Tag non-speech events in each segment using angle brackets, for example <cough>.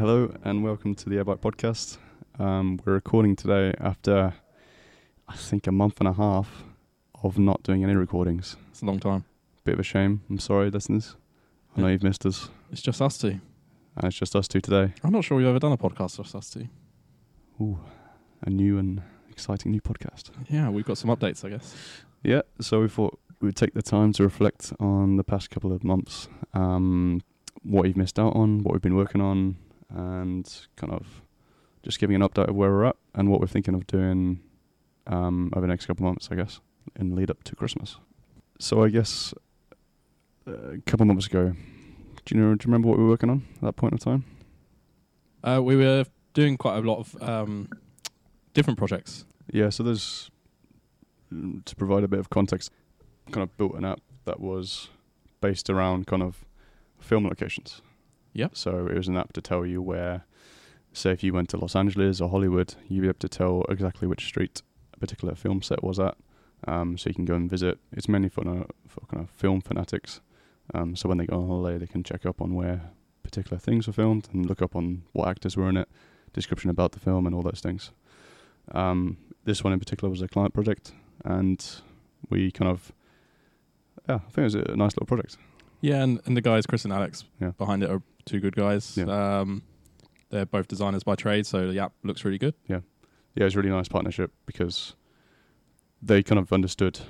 Hello and welcome to the Airbyte podcast. Um, we're recording today after, I think, a month and a half of not doing any recordings. It's a long time. Bit of a shame. I'm sorry, listeners. I know you've missed us, It's just us two. and it's just us two today. I'm not sure we've ever done a podcast just us two. Ooh, a new and exciting new podcast. Yeah, we've got some updates, I guess. Yeah, so we thought we'd take the time to reflect on the past couple of months, um, what you've missed out on, what we've been working on, and kind of just giving an update of where we're at and what we're thinking of doing um, over the next couple of months, I guess, in lead up to Christmas. So I guess uh, a couple of months ago, do you know? Do you remember what we were working on at that point of time? Uh, we were doing quite a lot of um, different projects. Yeah, so there's to provide a bit of context, kind of built an app that was based around kind of film locations. Yep. So it was an app to tell you where, say, if you went to Los Angeles or Hollywood, you'd be able to tell exactly which street a particular film set was at. Um, so you can go and visit. It's mainly for, for kind of film fanatics. Um, so when they go on holiday, they can check up on where particular things were filmed and look up on what actors were in it, description about the film, and all those things. Um, this one in particular was a client project, and we kind of, yeah, I think it was a nice little project. Yeah, and, and the guys, Chris and Alex, Yeah. behind it are two good guys. Yeah. Um, they're both designers by trade, so the app looks really good. yeah, it was a really nice partnership because they kind of understood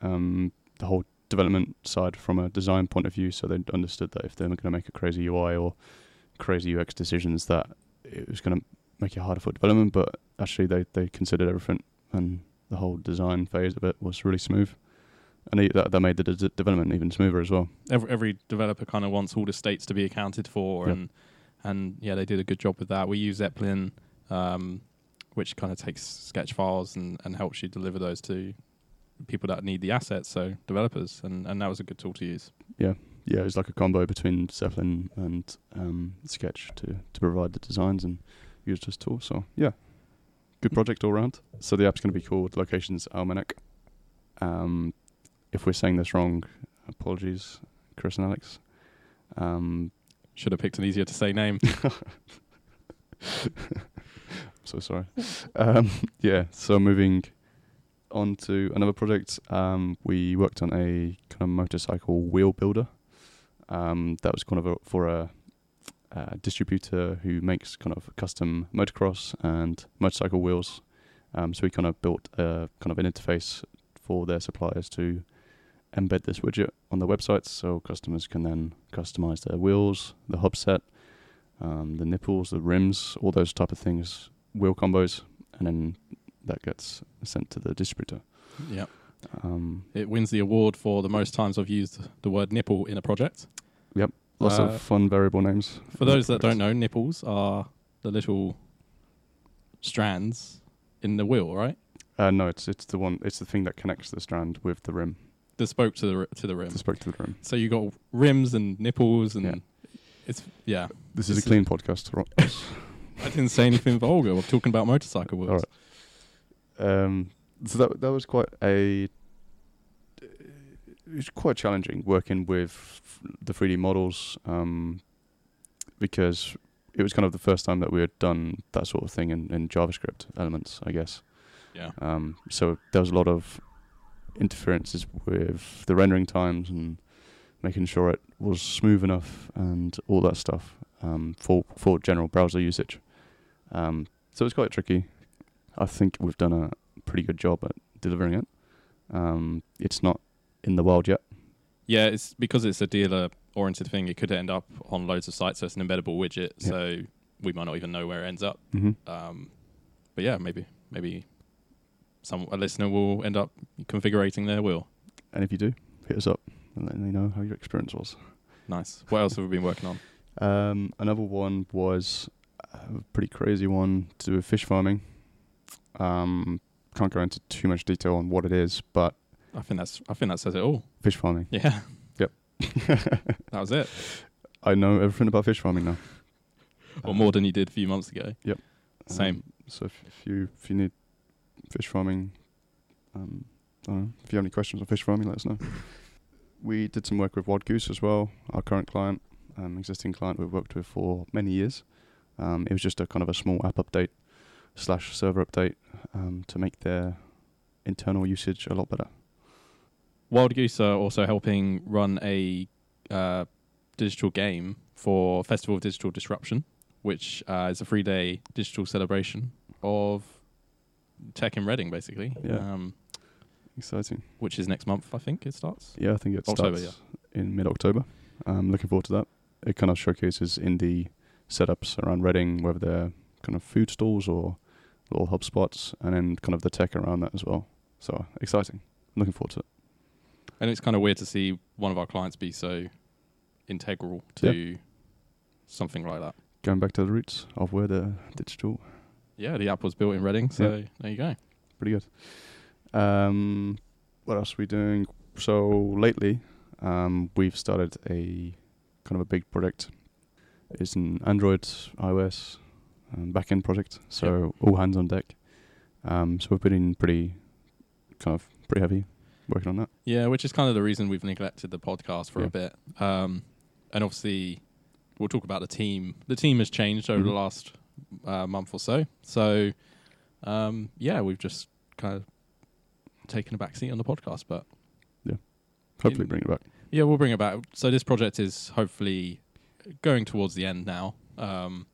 um, the whole development side from a design point of view. So they understood that if they were going to make a crazy UI or crazy UX decisions, that it was going to make it harder for development. But actually, they they considered everything, and the whole design phase of it was really smooth, and they, that that made the de- development even smoother as well. Every, every developer kind of wants all the states to be accounted for, and and yeah, they did a good job with that. We use Zeppelin, um, which kind of takes sketch files and, and helps you deliver those to people that need the assets, so developers, and, and that was a good tool to use. yeah, yeah, it was like a combo between Zeppelin and um, Sketch to, to provide the designs and use this tool. So yeah, good project all round. So the app's going to be called Locations Almanac. Um, if we're saying this wrong, apologies, Chris and Alex. Um, Should have picked an easier to say name. <laughs> I'm so sorry. um, yeah, so moving on to another project, um, we worked on a kind of motorcycle wheel builder. Um, that was kind of a, for a, a distributor who makes kind of custom motocross and motorcycle wheels. Um, so we kind of built a kind of an interface for their suppliers to embed this widget on their websites, so customers can then customize their wheels, the hub set, um, the nipples, the rims, all those type of things, wheel combos, and then that gets sent to the distributor. yeah. Um, It wins the award for the most times I've used the word nipple in a project. Yep. Lots Uh, of fun variable names. For those that don't know, nipples are the little strands in the wheel, right? uh, no, it's it's the one. It's the thing that connects the strand with the rim. The spoke to the to the rim. The spoke to the rim. So you got rims and nipples, and Yeah. it's yeah. This is a clean podcast. <laughs> I didn't say anything vulgar. We're talking about motorcycle wheels. All right. Um, so that that was quite a. It was quite challenging working with the 3D models, um, because it was kind of the first time that we had done that sort of thing in, in JavaScript elements, I guess. Yeah. Um, so there was a lot of interferences with the rendering times and making sure it was smooth enough and all that stuff um, for for general browser usage. Um, so it's quite tricky. I think we've done a pretty good job at delivering it. Um, it's not in the wild yet. Yeah, it's because it's a dealer oriented thing. It could end up on loads of sites, so it's an embeddable widget. Yeah. So we might not even know where it ends up. Mm-hmm. Um, but yeah, maybe maybe some a listener will end up configuring their wheel. And if you do, hit us up and let me know how your experience was. Nice. What else have we been working on? Um, another one was a pretty crazy one to do with fish farming. Um, can't go into too much detail on what it is, but I think that's I think that says it all. fish farming. Yeah. Yep. <laughs> that was it. I know everything about fish farming now. Or more than you did a few months ago. Yep. Same. Um, so if, if you if you need fish farming, um, I don't know, if you have any questions on fish farming, let us know. <laughs> we did some work with Wild Goose as well, our current client, um, existing client we've worked with for many years. Um, it was just a kind of a small app update slash server update um, to make their internal usage a lot better. Wild Goose are also helping run a uh, digital game for Festival of Digital Disruption, which uh, is a three day digital celebration of tech in Reading, basically. Yeah. Um, Exciting. which is next month, I think it starts. Yeah, I think it October, starts in mid October. I'm looking forward to that. It kind of showcases indie setups around Reading, whether they're kind of food stalls or little hub spots, and then kind of the tech around that as well. So exciting. I'm looking forward to it. And it's kind of weird to see one of our clients be so integral to something like that. Going back to the roots of where the digital, Yeah, the app was built in Reading, so there you go. pretty good. Um, what else are we doing? So lately, um, we've started a kind of a big project. It's an Android, iOS, um, backend project. So all hands on deck. Um, so we've been in pretty, kind of pretty heavy working on that. Yeah, which is kind of the reason we've neglected the podcast for Yeah. a bit. Um, and obviously, we'll talk about the team. The team has changed over the Mhm. last uh, month or so. So, um, yeah, we've just kind of taken a back seat on the podcast. But yeah, Hopefully, In- bring it back. yeah, we'll bring it back. So this project is hopefully going towards the end now. Um,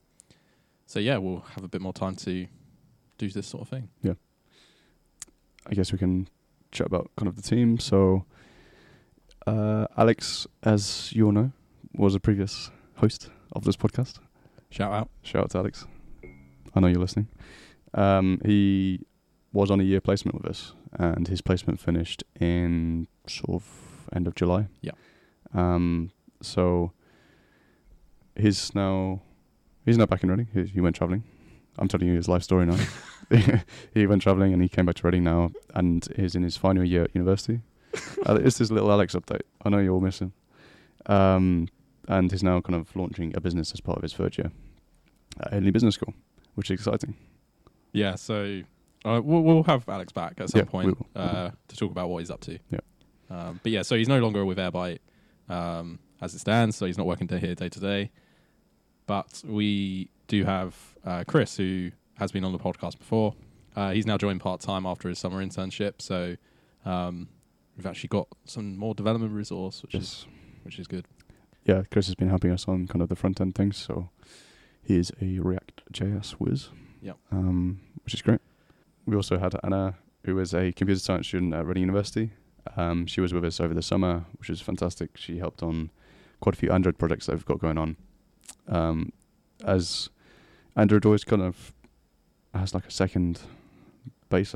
so yeah, we'll have a bit more time to do this sort of thing. Yeah, I guess we can chat about kind of the team. So, uh, Alex, as you all know, was a previous host of this podcast. Shout out. Shout out to Alex. I know you're listening. Um, he was on a year placement with us, and his placement finished in sort of end of July. Yeah. Um. So he's now he's not back in Reading. He, he went traveling. I'm telling you his life story now. <laughs> <laughs> he went traveling and he came back to Reading now, and is in his final year at university. <laughs> uh, it's this little Alex update. I know you're all missing. Um, and he's now kind of launching a business as part of his third year at Henley Business School, which is exciting. Yeah, so uh, we'll, we'll have Alex back at some Yeah, point uh, to talk about what he's up to. Yeah. Um, but yeah, so he's no longer with Airbyte um, as it stands, so he's not working day here day to day. But we do have uh, Chris, who has been on the podcast before. Uh, he's now joined part time after his summer internship, so um, we've actually got some more development resource, which is which is good. Yeah, Chris has been helping us on kind of the front end things, so he is a React JS whiz. Yep. Um, which is great. We also had Anna, who is a computer science student at Reading University. Um, she was with us over the summer, which was fantastic. She helped on quite a few Android projects that we've got going on. Um, as Android always kind of has like a second base,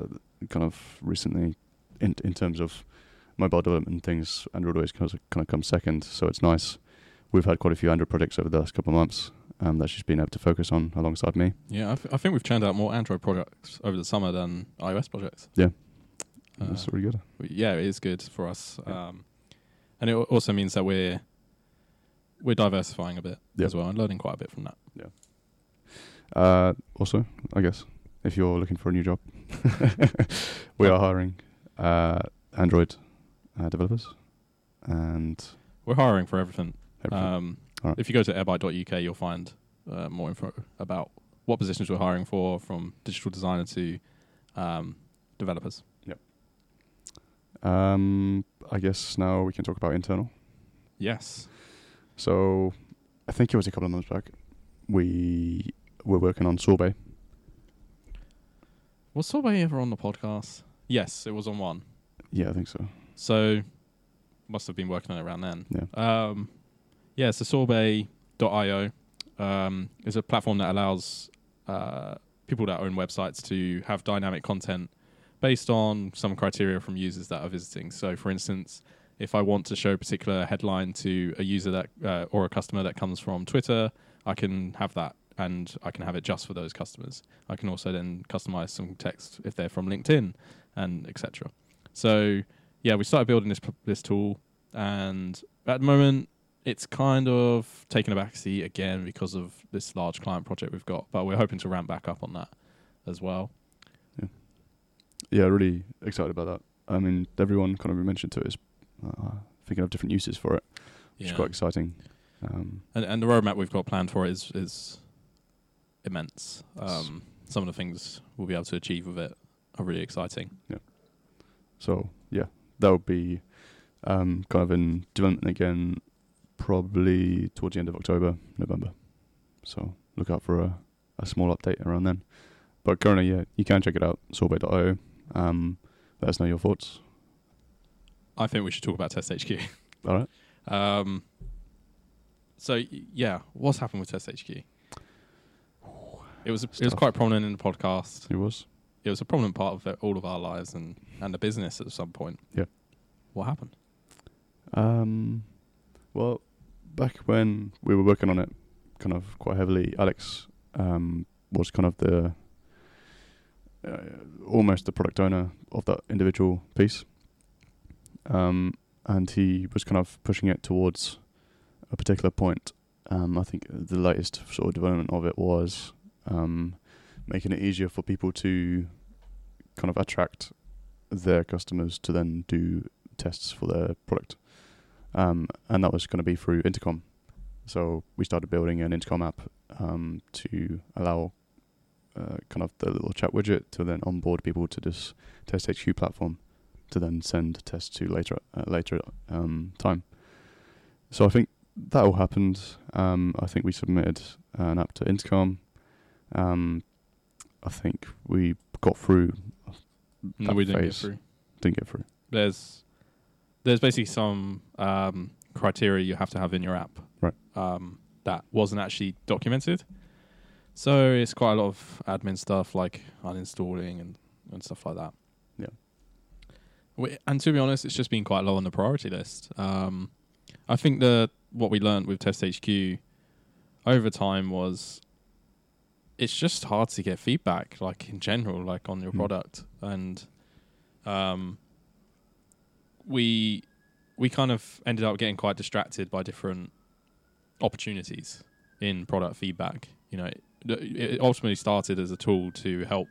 kind of recently in in terms of mobile development and things. Android always kind of, kind of comes second, so it's nice. We've had quite a few Android projects over the last couple of months um, that she's been able to focus on alongside me. Yeah, I, th- I think we've churned out more Android projects over the summer than iOS projects. Yeah. Uh, That's really good. yeah, it is good for us, Yeah. um, and it also means that we're we're diversifying a bit Yeah. as well and learning quite a bit from that. Uh, also, I guess if you're looking for a new job, <laughs> we are hiring uh, Android uh, developers and We're hiring for everything. everything. Um, Alright. If you go to airbyte.uk, you'll find uh, more info about what positions we're hiring for, from digital designer to um, developers. um, I guess now we can talk about internal. Yes. So, I think it was a couple of months back. We were working on Sorbet. Was Sorbet ever on the podcast? Yes, it was on one. Yeah, I think so. So must have been working on it around then. Yeah. Um, yeah, so sorbet.io um, is a platform that allows uh, people that own websites to have dynamic content based on some criteria from users that are visiting. So, for instance, if I want to show a particular headline to a user that uh, or a customer that comes from Twitter, I can have that and I can have it just for those customers. I can also then customize some text if they're from LinkedIn and etc. So, yeah, we started building this this tool, and at the moment, it's kind of taken a back seat again because of this large client project we've got. But we're hoping to ramp back up on that as well. Yeah, really excited about that. I mean, everyone kind of mentioned to it is uh, thinking of different uses for it, which is quite exciting. Um, And and the roadmap we've got planned for it is is immense. Um, some of the things we'll be able to achieve with it are really exciting. Yeah. So yeah, that would be um, kind of in development again, probably towards the end of October, November. So look out for a, a small update around then. But currently, yeah, you can check it out, sorbet.io. Um, let us know your thoughts. I think we should talk about Test HQ. <laughs> All right. Um, so yeah, what's happened with Test HQ? It was it was quite prominent in the podcast. It was. It was a prominent part of it, all of our lives and and the business at some point. Yeah. What happened? Um, well, back when we were working on it, kind of quite heavily, Alex um, was kind of the uh, almost the product owner of that individual piece, um, and he was kind of pushing it towards a particular point. Um, I think the latest sort of development of it was um, making it easier for people to kind of attract their customers to then do tests for their product. Um, and that was going to be through Intercom. So we started building an Intercom app um, to allow uh, kind of the little chat widget to then onboard people to this Test HQ platform to then send tests to later uh, later um, time. So I think that all happened. Um, I think we submitted an app to Intercom. Um, I think we got through, No, we didn't get through. didn't get through. There's there's basically some um, criteria you have to have in your app. Right. Um, that wasn't actually documented. So it's quite a lot of admin stuff like uninstalling and, and stuff like that. Yeah. We, and to be honest, it's just been quite low on the priority list. Um, I think the what we learned with Test HQ over time was it's just hard to get feedback, like in general, like on your Hmm. product, and um, we we kind of ended up getting quite distracted by different opportunities in product feedback. You know, it, it ultimately started as a tool to help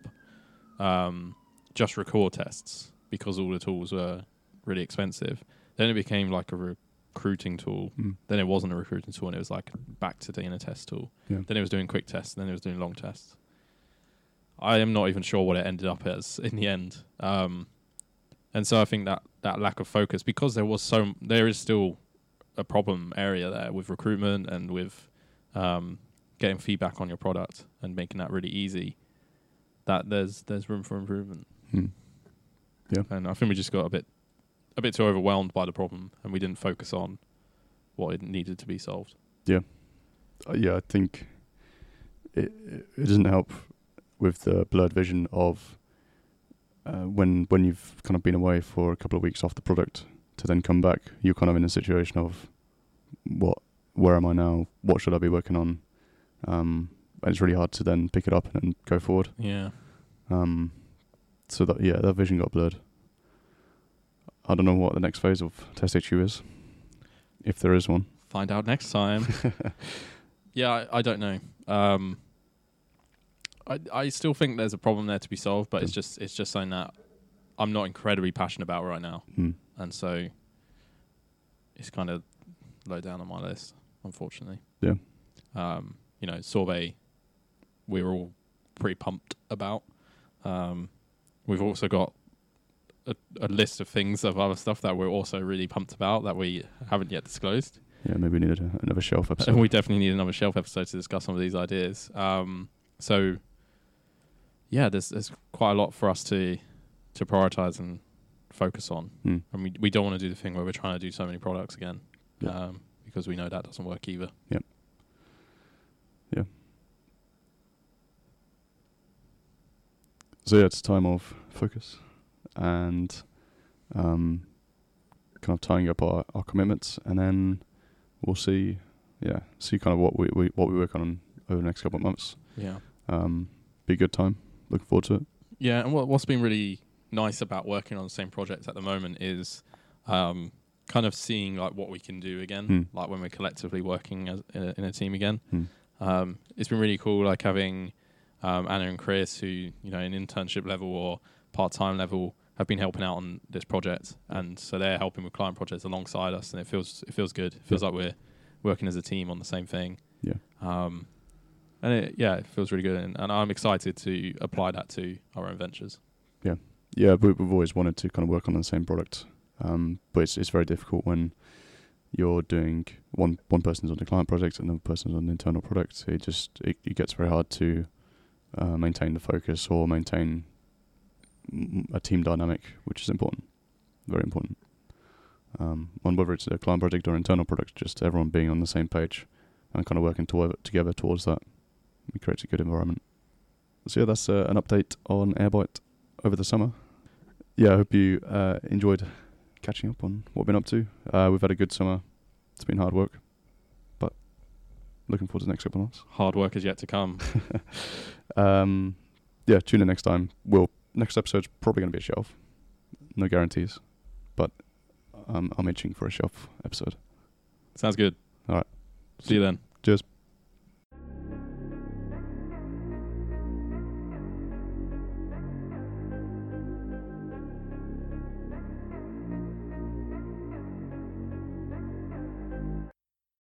um, just record tests because all the tools were really expensive. Then it became like a recruiting tool. Mm. Then it wasn't a recruiting tool, and it was like back to being a test tool. Yeah. Then it was doing quick tests. And then it was doing long tests. I am not even sure what it ended up as in the end. Um, and so I think that that lack of focus, because there was so, there is still a problem area there with recruitment and with um, getting feedback on your product and making that really easy. That there's there's room for improvement, Hmm. and I think we just got a bit a bit too overwhelmed by the problem, and we didn't focus on what it needed to be solved. Uh, yeah, I think it it doesn't help with the blurred vision of uh, when when you've kind of been away for a couple of weeks off the product to then come back. You're kind of in a situation of what, where am I now? What should I be working on? Um, and it's really hard to then pick it up and go forward. Yeah, Um, so that yeah, that vision got blurred. I don't know what the next phase of Test HQ is, if there is one. find out next time. <laughs> yeah, I, I don't know. Um, I I still think there's a problem there to be solved, but it's just it's just something that I'm not incredibly passionate about right now, Hmm. and so it's kind of low down on my list, unfortunately. Yeah. Um, you know, Sorbet, we were all pretty pumped about. Um, we've also got a, a list of things of other stuff that we're also really pumped about that we haven't yet disclosed. Yeah, maybe we needed a, another shelf <laughs> episode. And we definitely need another shelf episode to discuss some of these ideas. Um, so, yeah, there's there's quite a lot for us to to prioritize and focus on, Hmm. and we we don't want to do the thing where we're trying to do so many products again, Yeah. um, because we know that doesn't work either. Yep. Yeah. So yeah, it's a time of focus and um, kind of tying up our, our commitments, and then we'll see, yeah, see kind of what we, we what we work on over the next couple of months. Yeah, Um, be a good time. Looking forward to it. yeah. And what what's been really nice about working on the same project at the moment is um, kind of seeing like what we can do again, Hmm. like when we're collectively working as in a, in a team again. Hmm. Um, it's been really cool, like having um, Anna and Chris, who you know, in internship level or part time level, have been helping out on this project, and so they're helping with client projects alongside us, and it feels it feels good. It feels like we're working as a team on the same thing. Yeah. Um, and it, yeah, it feels really good, and, and I'm excited to apply that to our own ventures. yeah, we, we've always wanted to kind of work on the same product, um, but it's it's very difficult when you're doing one one person's on the client project and another person's on the internal product. It just it, it gets very hard to uh, maintain the focus or maintain a team dynamic, which is important, very important. Um, on whether it's a client project or internal product, just everyone being on the same page and kind of working to- together towards that, it creates a good environment. So yeah, that's uh, an update on Airbyte over the summer. Yeah, I hope you uh, enjoyed catching up on what we've been up to. Uh, we've had a good summer. It's been hard work, but looking forward to the next couple of months. Hard work is yet to come. <laughs> Um, yeah, tune in next time. We'll next episode's probably going to be a shelf. No guarantees, but um, I'm itching for a shelf episode. Sounds good. All right. See you then. Cheers.